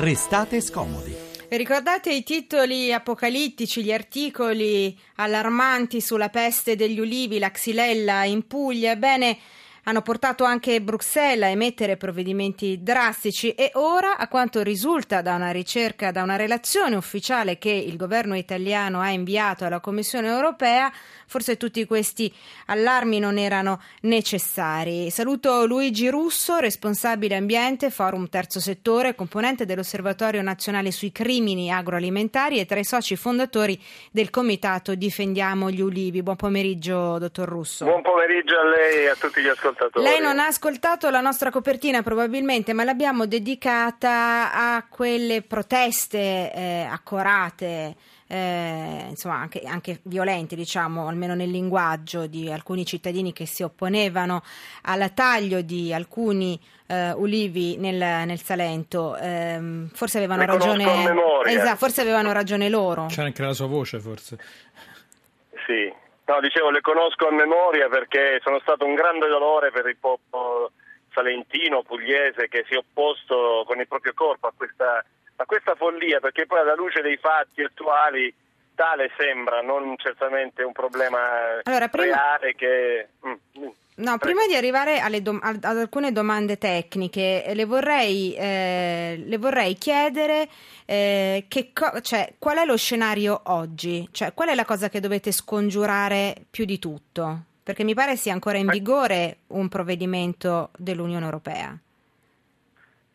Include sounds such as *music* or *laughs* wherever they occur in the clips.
restate scomodi. Ricordate i titoli apocalittici, gli articoli allarmanti sulla peste degli ulivi, la xylella in Puglia? Ebbene, hanno portato anche Bruxelles a emettere provvedimenti drastici e ora, a quanto risulta da una ricerca, da una relazione ufficiale che il governo italiano ha inviato alla Commissione europea, forse tutti questi allarmi non erano necessari. Saluto Luigi Russo, responsabile ambiente, Forum Terzo Settore, componente dell'Osservatorio Nazionale sui Crimini Agroalimentari e tra i soci fondatori del Comitato Difendiamo gli Ulivi. Buon pomeriggio, dottor Russo. Buon pomeriggio a lei e a tutti gli ascoltatori ascoltatori. Lei non ha ascoltato la nostra copertina probabilmente, ma l'abbiamo dedicata a quelle proteste eh, accorate. Eh, insomma anche, anche, violenti diciamo almeno nel linguaggio di alcuni cittadini che si opponevano al taglio di alcuni eh, ulivi nel, nel Salento eh, forse avevano ragione esatto, forse avevano ragione loro c'è anche la sua voce forse sì No, dicevo, le conosco a memoria perché sono stato un grande dolore per il popolo salentino, pugliese, che si è opposto con il proprio corpo a questa, a questa follia, perché poi alla luce dei fatti attuali tale sembra, non certamente un problema allora, prima... reale che... Mm, mm. No, prima di arrivare dom- ad alcune domande tecniche, le vorrei, eh, le vorrei chiedere eh, co- cioè, qual è lo scenario oggi? Cioè, qual è la cosa che dovete scongiurare più di tutto? Perché mi pare sia ancora in vigore un provvedimento dell'Unione Europea.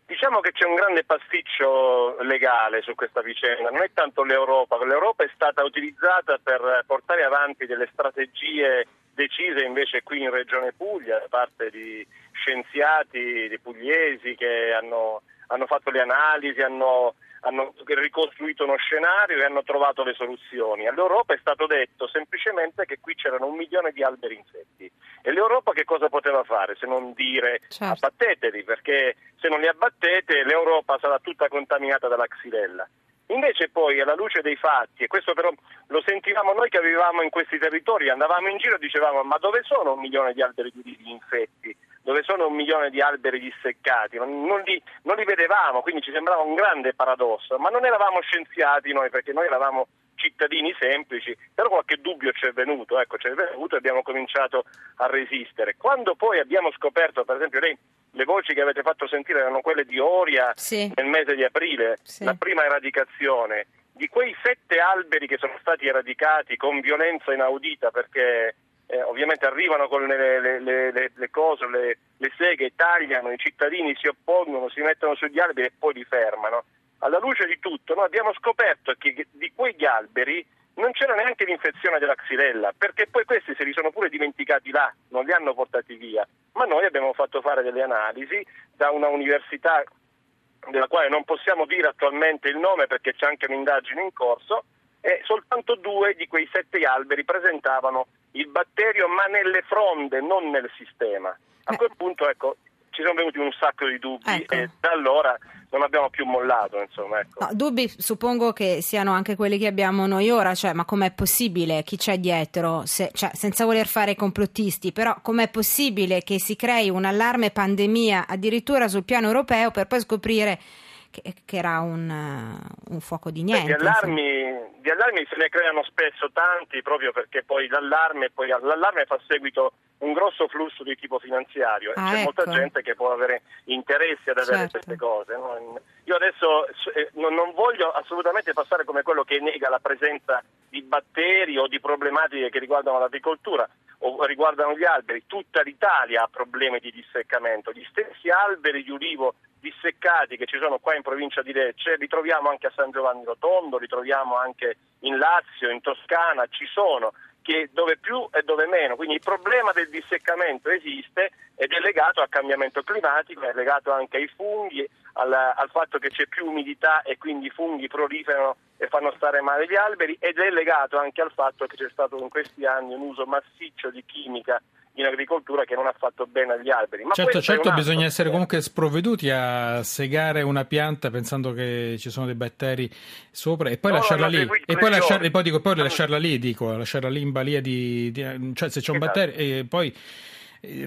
Diciamo che c'è un grande pasticcio legale su questa vicenda, non è tanto l'Europa, l'Europa è stata utilizzata per portare avanti delle strategie decise invece qui in Regione Puglia da parte di scienziati, di pugliesi che hanno, hanno fatto le analisi, hanno, hanno, ricostruito uno scenario e hanno trovato le soluzioni. All'Europa è stato detto semplicemente che qui c'erano un milione di alberi insetti e l'Europa che cosa poteva fare se non dire certo. abbatteteli perché se non li abbattete l'Europa sarà tutta contaminata dalla xylella. Invece poi alla luce dei fatti, e questo però lo sentivamo noi che vivevamo in questi territori, andavamo in giro e dicevamo ma dove sono un milione di alberi di infetti? Dove sono un milione di alberi disseccati? Non, li, non li vedevamo, quindi ci sembrava un grande paradosso, ma non eravamo scienziati noi perché noi eravamo cittadini semplici, però qualche dubbio ci è venuto, ecco, ci è venuto e abbiamo cominciato a resistere. Quando poi abbiamo scoperto, per esempio lei le voci che avete fatto sentire erano quelle di Oria sì. nel mese di aprile, sì. la prima eradicazione. Di quei sette alberi che sono stati eradicati con violenza inaudita perché eh, ovviamente arrivano con le, le, le, le cose, le, seghe, tagliano, i cittadini si oppongono, si mettono sugli alberi e poi li fermano. Alla luce di tutto noi abbiamo scoperto che di quegli alberi non c'era neanche l'infezione della xylella, perché poi questi se li sono pure dimenticati là, non li hanno portati via. Ma noi abbiamo fatto fare delle analisi da una università della quale non possiamo dire attualmente il nome perché c'è anche un'indagine in corso, e soltanto due di quei sette alberi presentavano il batterio, ma nelle fronde, non nel sistema. A eh. quel punto, ecco, ci sono venuti un sacco di dubbi ecco. e da allora non abbiamo più mollato. Insomma, ecco. no, dubbi suppongo che siano anche quelli che abbiamo noi ora, cioè ma com'è possibile, chi c'è dietro, Se, cioè, senza voler fare complottisti, però com'è possibile che si crei un allarme pandemia addirittura sul piano europeo per poi scoprire che, che era un, un, fuoco di niente? Beh, di, allarmi, di allarmi se ne creano spesso tanti proprio perché poi l'allarme, poi l'allarme fa seguito un grosso flusso di tipo finanziario ah, c'è ecco. molta gente che può avere interessi ad avere certo. queste cose. No? Io adesso eh, non voglio assolutamente passare come quello che nega la presenza di batteri o di problematiche che riguardano l'agricoltura o riguardano gli alberi. Tutta l'Italia ha problemi di disseccamento. Gli stessi alberi di ulivo disseccati che ci sono qua in provincia di Lecce li troviamo anche a San Giovanni Rotondo, li troviamo anche in Lazio, in Toscana, ci sono che dove più e dove meno. Quindi il problema del disseccamento esiste ed è legato al cambiamento climatico, è legato anche ai funghi, al, al, fatto che c'è più umidità e quindi i funghi proliferano e fanno stare male gli alberi ed è legato anche al fatto che c'è stato in questi anni un uso massiccio di chimica in agricoltura che non ha fatto bene agli alberi. Ma certo, certo bisogna essere comunque sprovveduti a segare una pianta pensando che ci sono dei batteri sopra e poi no, lasciarla lì. E poi, lasciar, e poi, dico, poi lasciarla lì, dico, lasciarla lì in balia di... di cioè se c'è un esatto. batterio e poi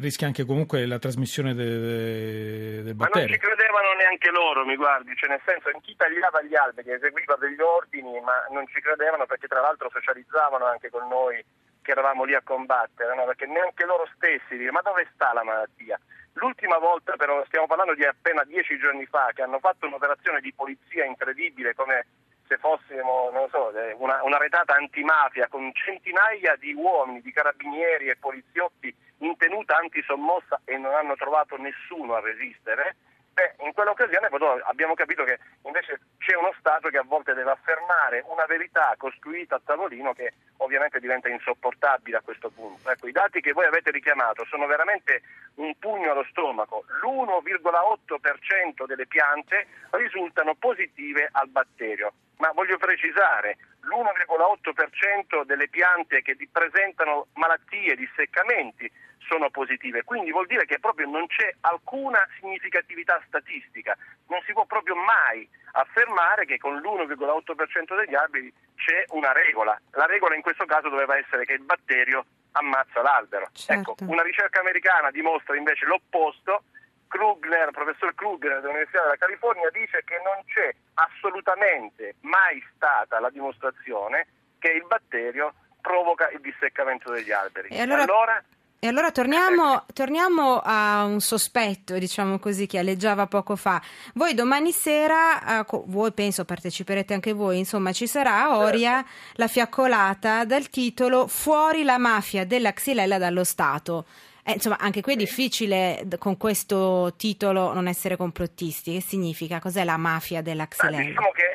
rischia anche comunque la trasmissione del de, batterio. Ma non ci credevano neanche loro, mi guardi, cioè nel senso chi tagliava gli alberi eseguiva degli ordini, ma non ci credevano perché tra l'altro socializzavano anche con noi che eravamo lì a combattere, no? perché neanche loro stessi dicono ma dove sta la malattia? L'ultima volta però, stiamo parlando di appena dieci giorni fa, che hanno fatto un'operazione di polizia incredibile come se fossimo, so, eh, una, una retata antimafia con centinaia di uomini, di carabinieri e poliziotti in tenuta antisommossa e non hanno trovato nessuno a resistere, beh, in quell'occasione abbiamo capito che invece c'è uno Stato che a volte deve affermare una verità costruita a tavolino che ovviamente diventa insopportabile a questo punto. Ecco, I dati che voi avete richiamato sono veramente un pugno allo stomaco. L'1,8% delle piante risultano positive al batterio ma voglio precisare, l'1,8% delle piante che presentano malattie, disseccamenti sono positive, quindi vuol dire che proprio non c'è alcuna significatività statistica, non si può proprio mai affermare che con l'1,8% degli alberi c'è una regola. La regola in questo caso doveva essere che il batterio ammazza l'albero. Certo. Ecco, una ricerca americana dimostra invece l'opposto Krugner, professor Krugner dell'Università della California dice che non c'è assolutamente mai stata la dimostrazione che il batterio provoca il disseccamento degli alberi. E allora, allora, e allora torniamo, torniamo, a un sospetto, diciamo così, che alleggiava poco fa. Voi domani sera, eh, voi penso parteciperete anche voi, insomma ci sarà a Oria certo. la fiaccolata dal titolo Fuori la mafia della Xylella dallo Stato. Eh, insomma, anche qui è difficile con questo titolo non essere complottisti. Che significa? Cos'è la mafia della Xylella? Diciamo che eh,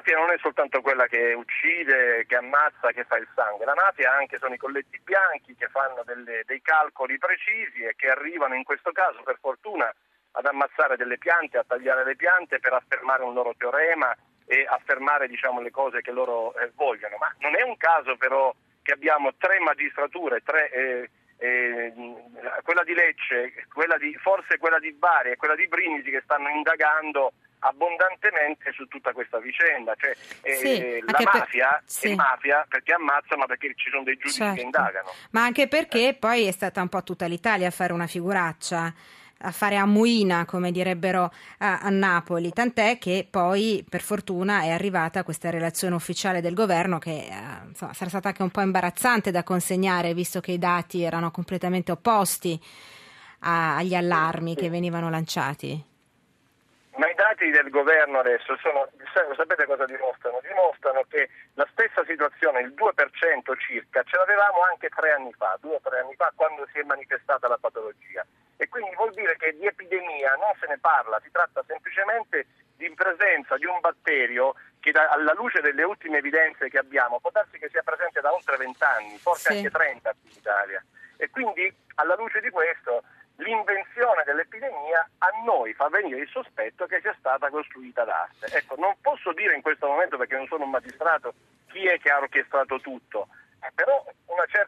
mafia non è soltanto quella che uccide, che ammazza, che fa il sangue. La mafia anche sono i colletti bianchi che fanno delle, dei calcoli precisi e che arrivano in questo caso, per fortuna, ad ammazzare delle piante, a tagliare le piante per affermare un loro teorema e affermare diciamo, le cose che loro eh, vogliono. Ma non è un caso però che abbiamo tre magistrature, tre eh, eh, quella di Lecce, quella di, forse quella di Bari e quella di Brindisi che stanno indagando abbondantemente su tutta questa vicenda, cioè eh, sì, la mafia per... sì. è mafia perché ammazza ma perché ci sono dei giudici certo. che indagano. Ma anche perché eh. poi è stata un po' tutta l'Italia a fare una figuraccia a fare a muina, come direbbero a, a, Napoli, tant'è che poi per fortuna è arrivata questa relazione ufficiale del governo che eh, insomma, sarà stata anche un po' imbarazzante da consegnare visto che i dati erano completamente opposti a, agli allarmi che venivano lanciati. Dati del governo adesso sono, sapete cosa dimostrano? Dimostrano che la stessa situazione, il 2% circa, ce l'avevamo anche tre anni fa, due o tre anni fa, quando si è manifestata la patologia e quindi vuol dire che di epidemia non se ne parla, si tratta semplicemente di presenza di un batterio che da, alla luce delle ultime evidenze che abbiamo può darsi che sia presente da oltre 20 anni, forse sì. anche 30 qui in Italia. E quindi alla luce di questo l'invenzione dell'epidemia a noi fa venire il sospetto che sia stata costruita d'arte. Ecco, non posso dire in questo momento perché non sono un magistrato chi è che ha orchestrato tutto, eh, però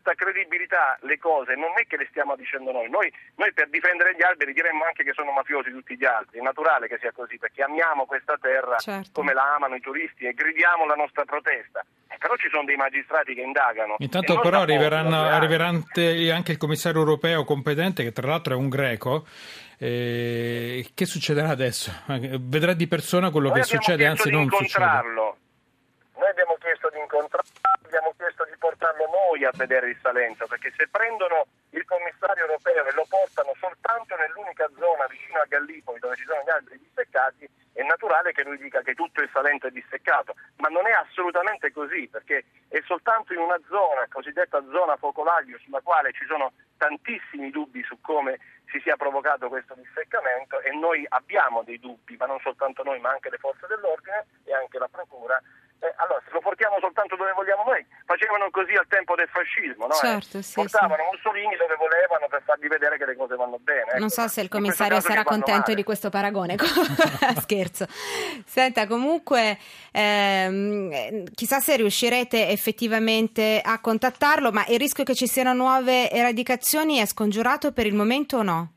certa credibilità le cose non è che le stiamo dicendo noi. noi. noi. per difendere gli alberi diremmo anche che sono mafiosi tutti gli altri, è naturale che sia così perché amiamo questa terra certo. come la amano i turisti e gridiamo la nostra protesta. Eh, però ci sono dei magistrati che indagano. Intanto però arriverà anche il commissario europeo competente che tra l'altro è un greco. Eh, che succederà adesso? Vedrà di persona quello noi che succede, anzi non succede. Di incontrarlo abbiamo chiesto di portarlo noi a vedere il Salento, perché se prendono il commissario europeo e lo portano soltanto nell'unica zona vicino a Gallipoli dove ci sono gli alberi disseccati, è naturale che lui dica che tutto il Salento è disseccato, ma non è assolutamente così, perché è soltanto in una zona, cosiddetta zona focolaio, sulla quale ci sono tantissimi dubbi su come si sia provocato questo disseccamento e noi abbiamo dei dubbi, ma non soltanto noi, ma anche le forze dell'ordine e anche la Procura eh, allora, se lo portiamo soltanto dove vogliamo noi, facevano così al tempo del fascismo, no? Certo, eh? sì, Portavano sì. Mussolini dove volevano per fargli vedere che le cose vanno bene. Ecco. Non so se il commissario sarà contento male. di questo paragone, *laughs* *laughs* scherzo. Senta, comunque, ehm, chissà se riuscirete effettivamente a contattarlo, ma il rischio che ci siano nuove eradicazioni è scongiurato per il momento o no?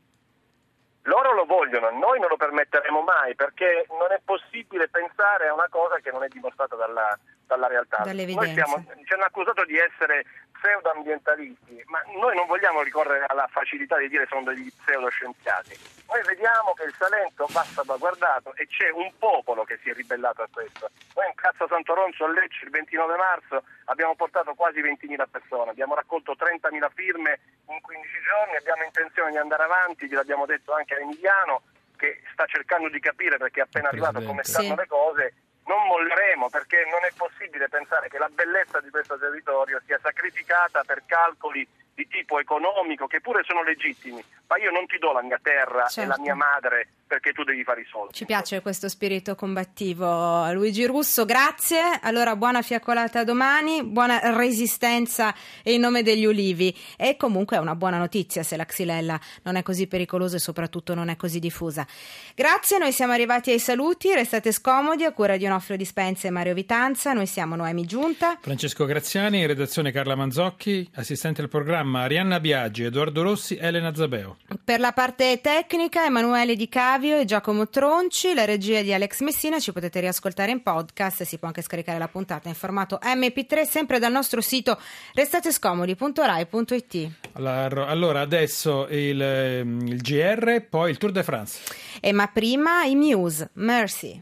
Loro lo vogliono, noi non lo permetteremo mai perché non è possibile pensare a una cosa che non è dimostrata dalla, dalla realtà. Noi siamo, ci hanno accusato di essere pseudoambientalisti, ma noi non vogliamo ricorrere alla facilità di dire sono degli pseudoscienziati. Noi vediamo che il Salento va salvaguardato e c'è un popolo che si è ribellato a questo. Noi in Piazza Santo Ronzo a Lecce il 29 marzo abbiamo portato quasi 20.000 persone, abbiamo raccolto 30.000 firme in 15 giorni, abbiamo intenzione di andare avanti, gliel'abbiamo detto anche a Emiliano che sta cercando di capire perché è appena arrivato come stanno sì. le cose non molleremo perché non è possibile pensare che la bellezza di questo territorio sia sacrificata per calcoli di tipo economico che pure sono legittimi, ma io non ti do la mia terra certo. e la certo. mia madre perché tu devi fare i soldi. Ci piace questo spirito combattivo. Luigi Russo, grazie. Allora, buona fiaccolata domani, buona resistenza in nome degli ulivi. E comunque è una buona notizia se la xylella non è così pericolosa e soprattutto non è così diffusa. Grazie, noi siamo arrivati ai saluti. Restate scomodi a cura di Onofrio Dispenza e Mario Vitanza. Noi siamo Noemi Giunta. Francesco Graziani, in redazione Carla Manzocchi, assistente al programma Arianna Biaggi, Edoardo Rossi, Elena Zabeo. Per la parte tecnica, Emanuele Di Cari Flavio e Giacomo Tronci, la regia di Alex Messina, ci potete riascoltare in podcast si può anche scaricare la puntata in formato MP3 sempre dal nostro sito restatescomodi.rai.it. Allora, adesso il, il GR, poi il Tour de France. E ma prima i Muse, Mercy.